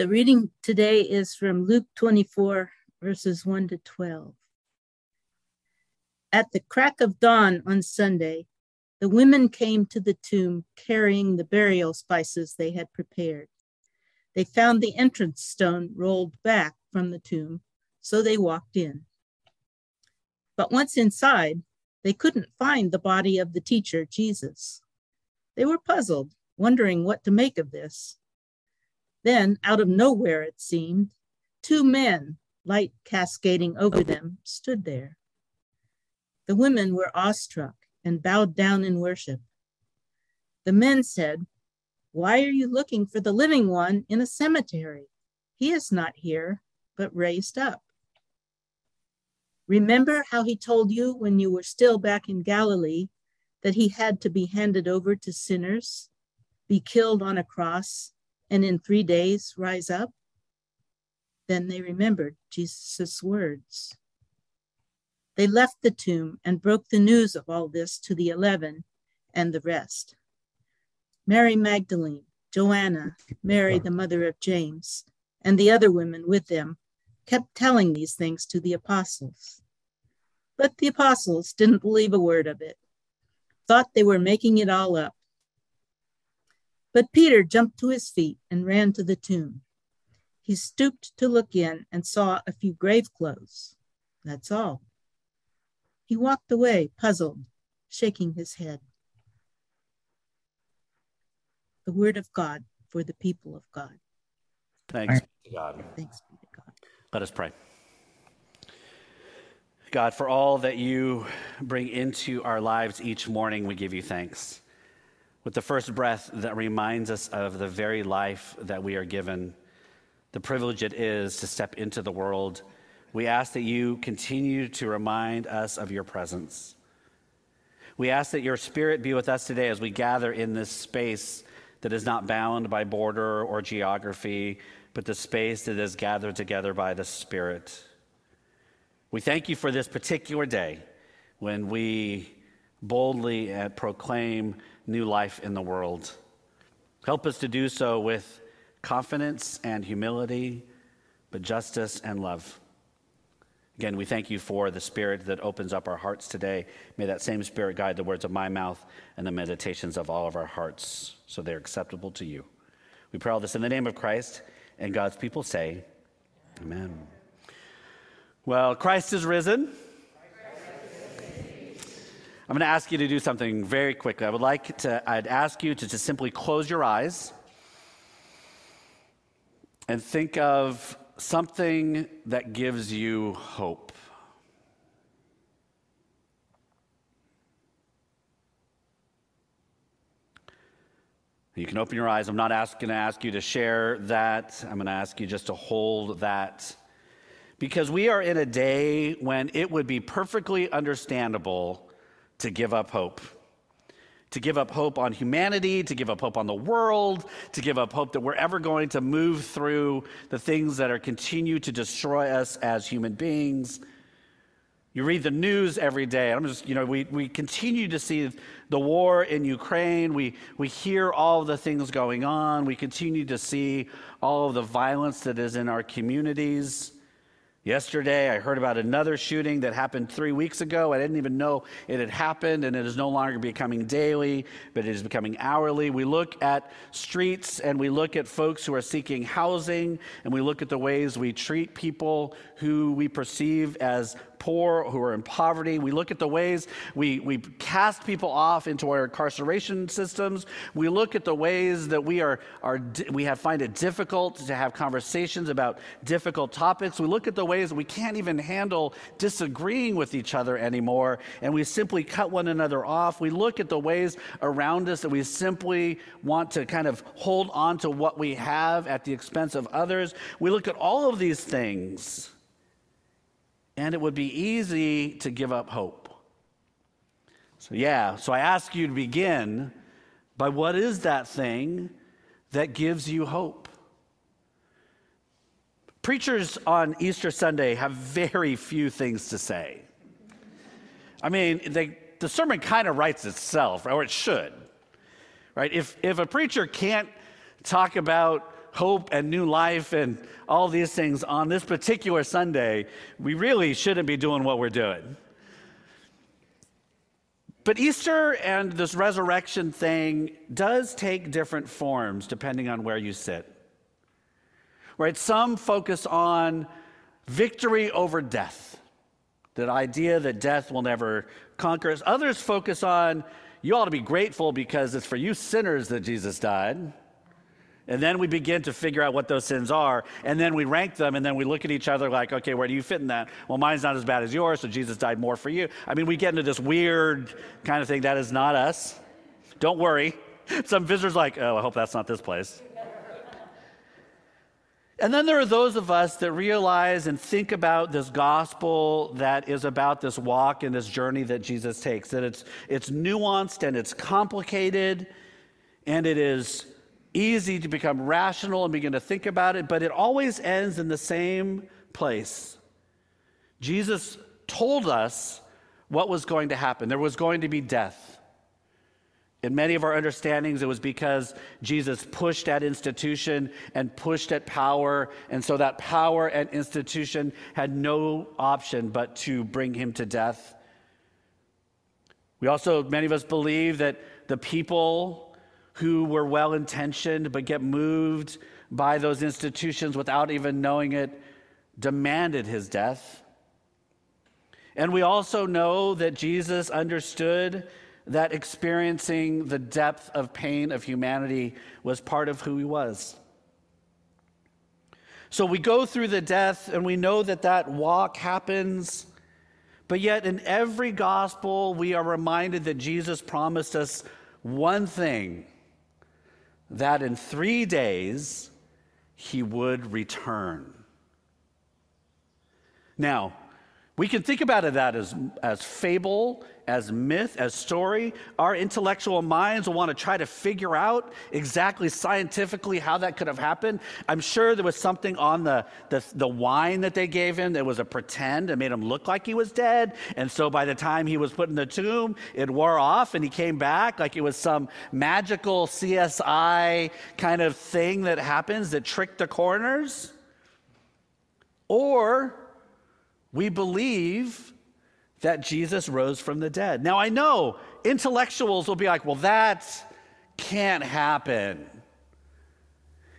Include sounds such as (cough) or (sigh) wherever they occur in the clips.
The reading today is from Luke 24, verses 1 to 12. At the crack of dawn on Sunday, the women came to the tomb carrying the burial spices they had prepared. They found the entrance stone rolled back from the tomb, so they walked in. But once inside, they couldn't find the body of the teacher, Jesus. They were puzzled, wondering what to make of this. Then, out of nowhere, it seemed, two men, light cascading over them, stood there. The women were awestruck and bowed down in worship. The men said, Why are you looking for the living one in a cemetery? He is not here, but raised up. Remember how he told you when you were still back in Galilee that he had to be handed over to sinners, be killed on a cross, and in three days rise up? Then they remembered Jesus' words. They left the tomb and broke the news of all this to the eleven and the rest. Mary Magdalene, Joanna, Mary, the mother of James, and the other women with them kept telling these things to the apostles. But the apostles didn't believe a word of it, thought they were making it all up. But Peter jumped to his feet and ran to the tomb. He stooped to look in and saw a few grave clothes. That's all. He walked away, puzzled, shaking his head. The word of God for the people of God. Thanks be to God. Thanks be to God. Let us pray. God, for all that you bring into our lives each morning, we give you thanks. With the first breath that reminds us of the very life that we are given, the privilege it is to step into the world we ask that you continue to remind us of your presence. We ask that your spirit be with us today as we gather in this space that is not bound by border or geography, but the space that is gathered together by the Spirit. We thank you for this particular day when we boldly uh, proclaim new life in the world. Help us to do so with confidence and humility, but justice and love. Again, we thank you for the Spirit that opens up our hearts today. May that same Spirit guide the words of my mouth and the meditations of all of our hearts so they're acceptable to you. We pray all this in the name of Christ, and God's people say, Amen. Well, Christ is risen. I'm going to ask you to do something very quickly. I would like to, I'd ask you to just simply close your eyes and think of something that gives you hope. You can open your eyes. I'm not going to ask you to share that. I'm going to ask you just to hold that. Because we are in a day when it would be perfectly understandable to give up hope to give up hope on humanity, to give up hope on the world, to give up hope that we're ever going to move through the things that are continue to destroy us as human beings. You read the news every day. I'm just, you know, we, we continue to see the war in Ukraine. We, we hear all the things going on. We continue to see all of the violence that is in our communities. Yesterday, I heard about another shooting that happened three weeks ago. I didn't even know it had happened, and it is no longer becoming daily, but it is becoming hourly. We look at streets and we look at folks who are seeking housing, and we look at the ways we treat people who we perceive as poor, who are in poverty. We look at the ways we, we cast people off into our incarceration systems. We look at the ways that we are, are we have find it difficult to have conversations about difficult topics. We look at the ways we can't even handle disagreeing with each other anymore, and we simply cut one another off. We look at the ways around us that we simply want to kind of hold on to what we have at the expense of others. We look at all of these things and it would be easy to give up hope. So, yeah, so I ask you to begin by what is that thing that gives you hope? Preachers on Easter Sunday have very few things to say. I mean, they, the sermon kind of writes itself, or it should, right? If, if a preacher can't talk about hope and new life and all these things on this particular Sunday, we really shouldn't be doing what we're doing. But Easter and this resurrection thing does take different forms depending on where you sit. Right? Some focus on victory over death, that idea that death will never conquer us. Others focus on you ought to be grateful because it's for you sinners that Jesus died. And then we begin to figure out what those sins are. And then we rank them. And then we look at each other like, okay, where do you fit in that? Well, mine's not as bad as yours. So Jesus died more for you. I mean, we get into this weird kind of thing. That is not us. Don't worry. (laughs) Some visitors like, oh, I hope that's not this place. And then there are those of us that realize and think about this gospel that is about this walk and this journey that Jesus takes, that it's, it's nuanced and it's complicated and it is easy to become rational and begin to think about it, but it always ends in the same place. Jesus told us what was going to happen there was going to be death. In many of our understandings, it was because Jesus pushed at institution and pushed at power. And so that power and institution had no option but to bring him to death. We also, many of us believe that the people who were well intentioned but get moved by those institutions without even knowing it demanded his death. And we also know that Jesus understood that experiencing the depth of pain of humanity was part of who he was. So we go through the death and we know that that walk happens. But yet, in every gospel, we are reminded that Jesus promised us one thing that in three days he would return. Now, we can think about it that as, as fable, as myth, as story. Our intellectual minds will want to try to figure out exactly scientifically how that could have happened. I'm sure there was something on the, the, the wine that they gave him that was a pretend and made him look like he was dead. And so by the time he was put in the tomb, it wore off and he came back like it was some magical CSI kind of thing that happens that tricked the coroners. Or we believe that Jesus rose from the dead. Now, I know intellectuals will be like, well, that can't happen.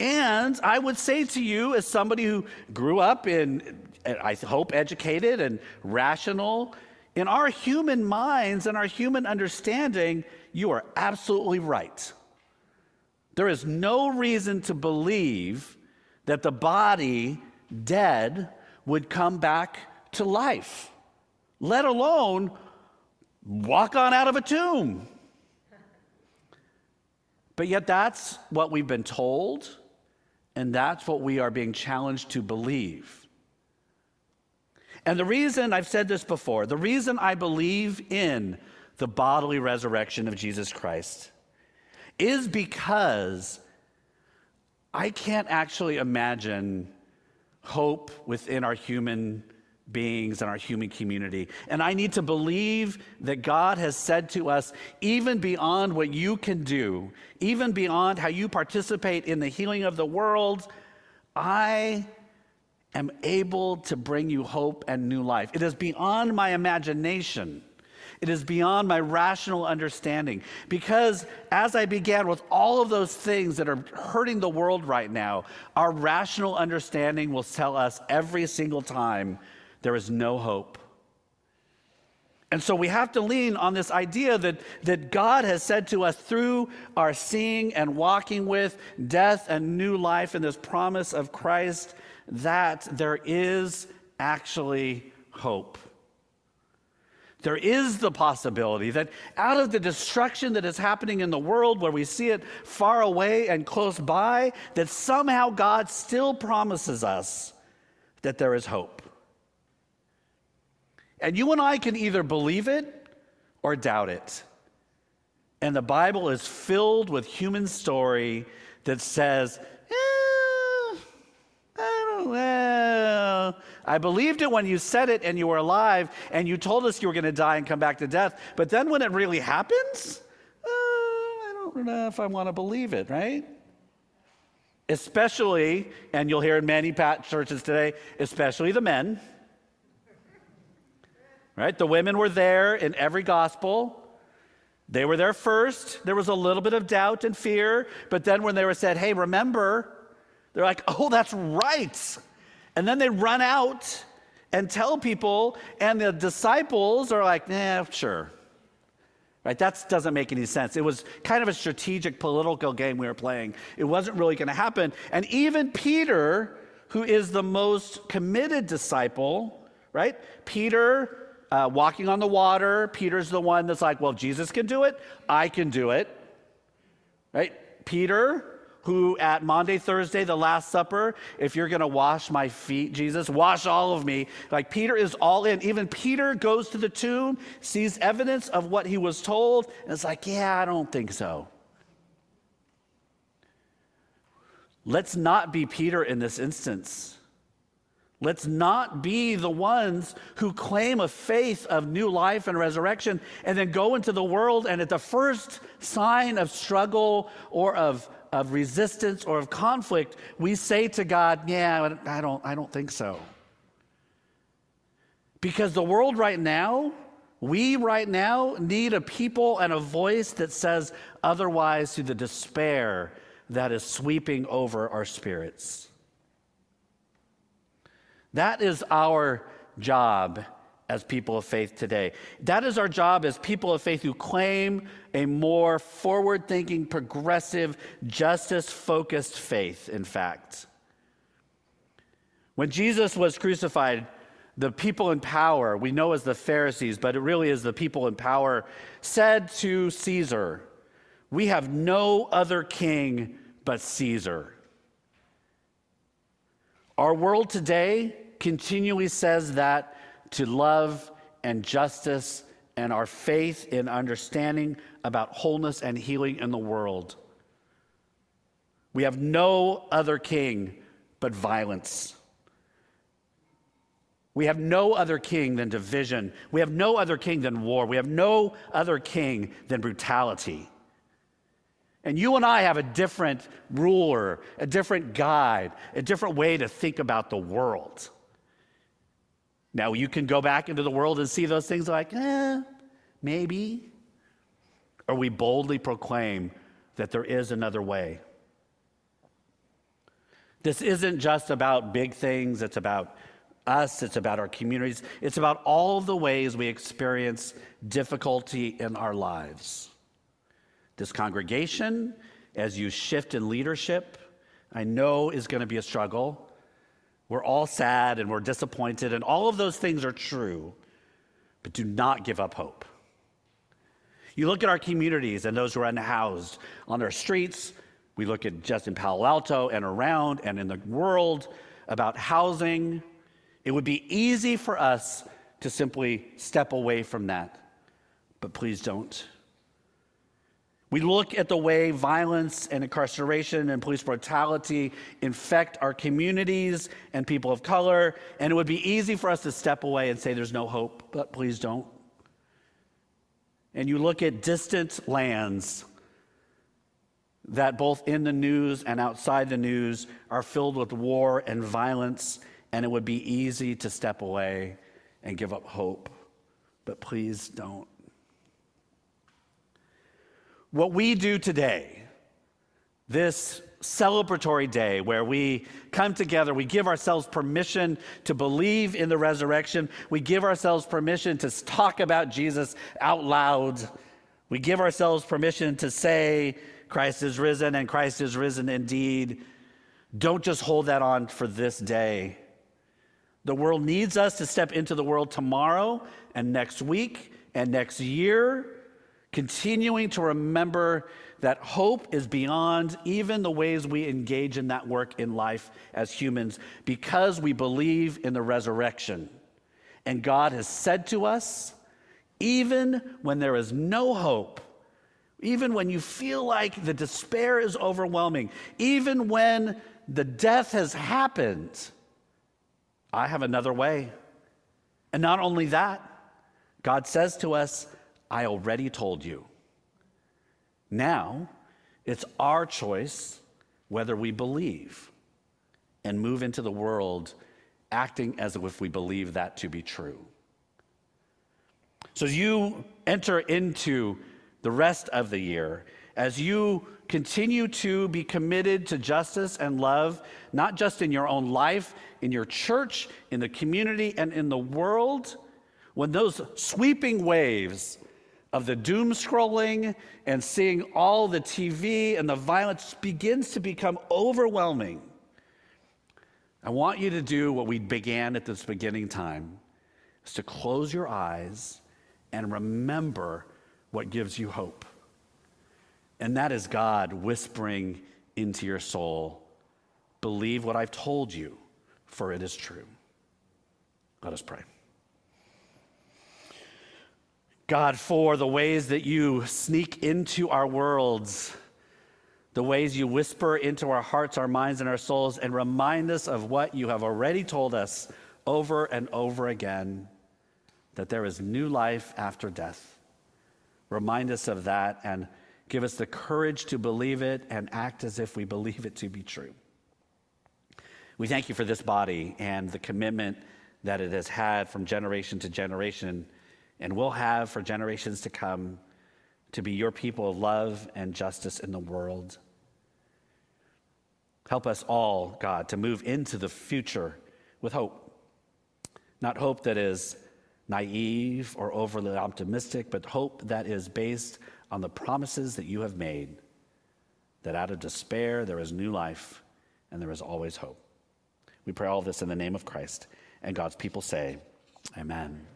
And I would say to you, as somebody who grew up in, I hope, educated and rational, in our human minds and our human understanding, you are absolutely right. There is no reason to believe that the body dead would come back to life, let alone walk on out of a tomb. But yet, that's what we've been told, and that's what we are being challenged to believe. And the reason, I've said this before, the reason I believe in the bodily resurrection of Jesus Christ is because I can't actually imagine hope within our human beings in our human community. And I need to believe that God has said to us, even beyond what you can do, even beyond how you participate in the healing of the world, I am able to bring you hope and new life. It is beyond my imagination. It is beyond my rational understanding. Because as I began with all of those things that are hurting the world right now, our rational understanding will tell us every single time there is no hope. And so we have to lean on this idea that, that God has said to us through our seeing and walking with death and new life and this promise of Christ that there is actually hope. There is the possibility that out of the destruction that is happening in the world, where we see it far away and close by, that somehow God still promises us that there is hope. And you and I can either believe it or doubt it. And the Bible is filled with human story that says, eh, I don't know. I believed it when you said it and you were alive and you told us you were going to die and come back to death. But then when it really happens, uh, I don't know if I want to believe it, right? especially, and you'll hear in many churches today, especially the men. Right? The women were there in every gospel. They were there first. There was a little bit of doubt and fear, but then when they were said, hey, remember, they're like, oh, that's right. And then they run out and tell people, and the disciples are like, nah, sure. Right? That doesn't make any sense. It was kind of a strategic political game we were playing. It wasn't really going to happen. And even Peter, who is the most committed disciple, right? Peter uh, walking on the water, Peter's the one that's like, well, Jesus can do it, I can do it. Right? Peter, who at Maundy, Thursday, the Last Supper, if you're going to wash my feet, Jesus, wash all of me. Like Peter is all in. Even Peter goes to the tomb, sees evidence of what he was told, and it's like, yeah, I don't think so. Let's not be Peter in this instance. Let's not be the ones who claim a faith of new life and resurrection and then go into the world and at the first sign of struggle or of of resistance or of conflict, we say to God, Yeah, I don't, I don't think so. Because the world right now, we right now need a people and a voice that says otherwise to the despair that is sweeping over our spirits. That is our job as people of faith today. That is our job as people of faith who claim a more forward thinking, progressive, justice focused faith, in fact. When Jesus was crucified, the people in power, we know as the Pharisees, but it really is the people in power, said to Caesar, We have no other king but Caesar. Our world today continually says that to love and justice and our faith in understanding about wholeness and healing in the world. We have no other king but violence. We have no other king than division. We have no other king than war. We have no other king than brutality. And you and I have a different ruler, a different guide, a different way to think about the world. Now, you can go back into the world and see those things like, eh, maybe. Or we boldly proclaim that there is another way. This isn't just about big things, it's about us, it's about our communities, it's about all the ways we experience difficulty in our lives. This congregation, as you shift in leadership, I know is going to be a struggle. We're all sad and we're disappointed, and all of those things are true, but do not give up hope. You look at our communities and those who are unhoused on our streets. We look at just in Palo Alto and around and in the world about housing. It would be easy for us to simply step away from that, but please don't. We look at the way violence and incarceration and police brutality infect our communities and people of color, and it would be easy for us to step away and say there's no hope, but please don't. And you look at distant lands that both in the news and outside the news are filled with war and violence, and it would be easy to step away and give up hope, but please don't. What we do today, this celebratory day where we come together, we give ourselves permission to believe in the resurrection, we give ourselves permission to talk about Jesus out loud, we give ourselves permission to say, Christ is risen and Christ is risen indeed. Don't just hold that on for this day. The world needs us to step into the world tomorrow and next week and next year continuing to remember that hope is beyond even the ways we engage in that work in life as humans because we believe in the resurrection. And God has said to us, even when there is no hope, even when you feel like the despair is overwhelming, even when the death has happened, I have another way. And not only that, God says to us, I already told you. Now, it's our choice whether we believe and move into the world acting as if we believe that to be true. So as you enter into the rest of the year, as you continue to be committed to justice and love, not just in your own life, in your church, in the community, and in the world, when those sweeping waves of the doom scrolling and seeing all the TV and the violence begins to become overwhelming, I want you to do what we began at this beginning time is to close your eyes and remember what gives you hope. And that is God whispering into your soul, believe what I've told you, for it is true. Let us pray. God, for the ways that you sneak into our worlds, the ways you whisper into our hearts, our minds, and our souls, and remind us of what you have already told us over and over again that there is new life after death. Remind us of that and give us the courage to believe it and act as if we believe it to be true. We thank you for this body and the commitment that it has had from generation to generation and will have for generations to come to be your people of love and justice in the world. Help us all, God, to move into the future with hope. Not hope that is naive or overly optimistic, but hope that is based on the promises that you have made that out of despair there is new life and there is always hope. We pray all this in the name of Christ. And God's people say, Amen.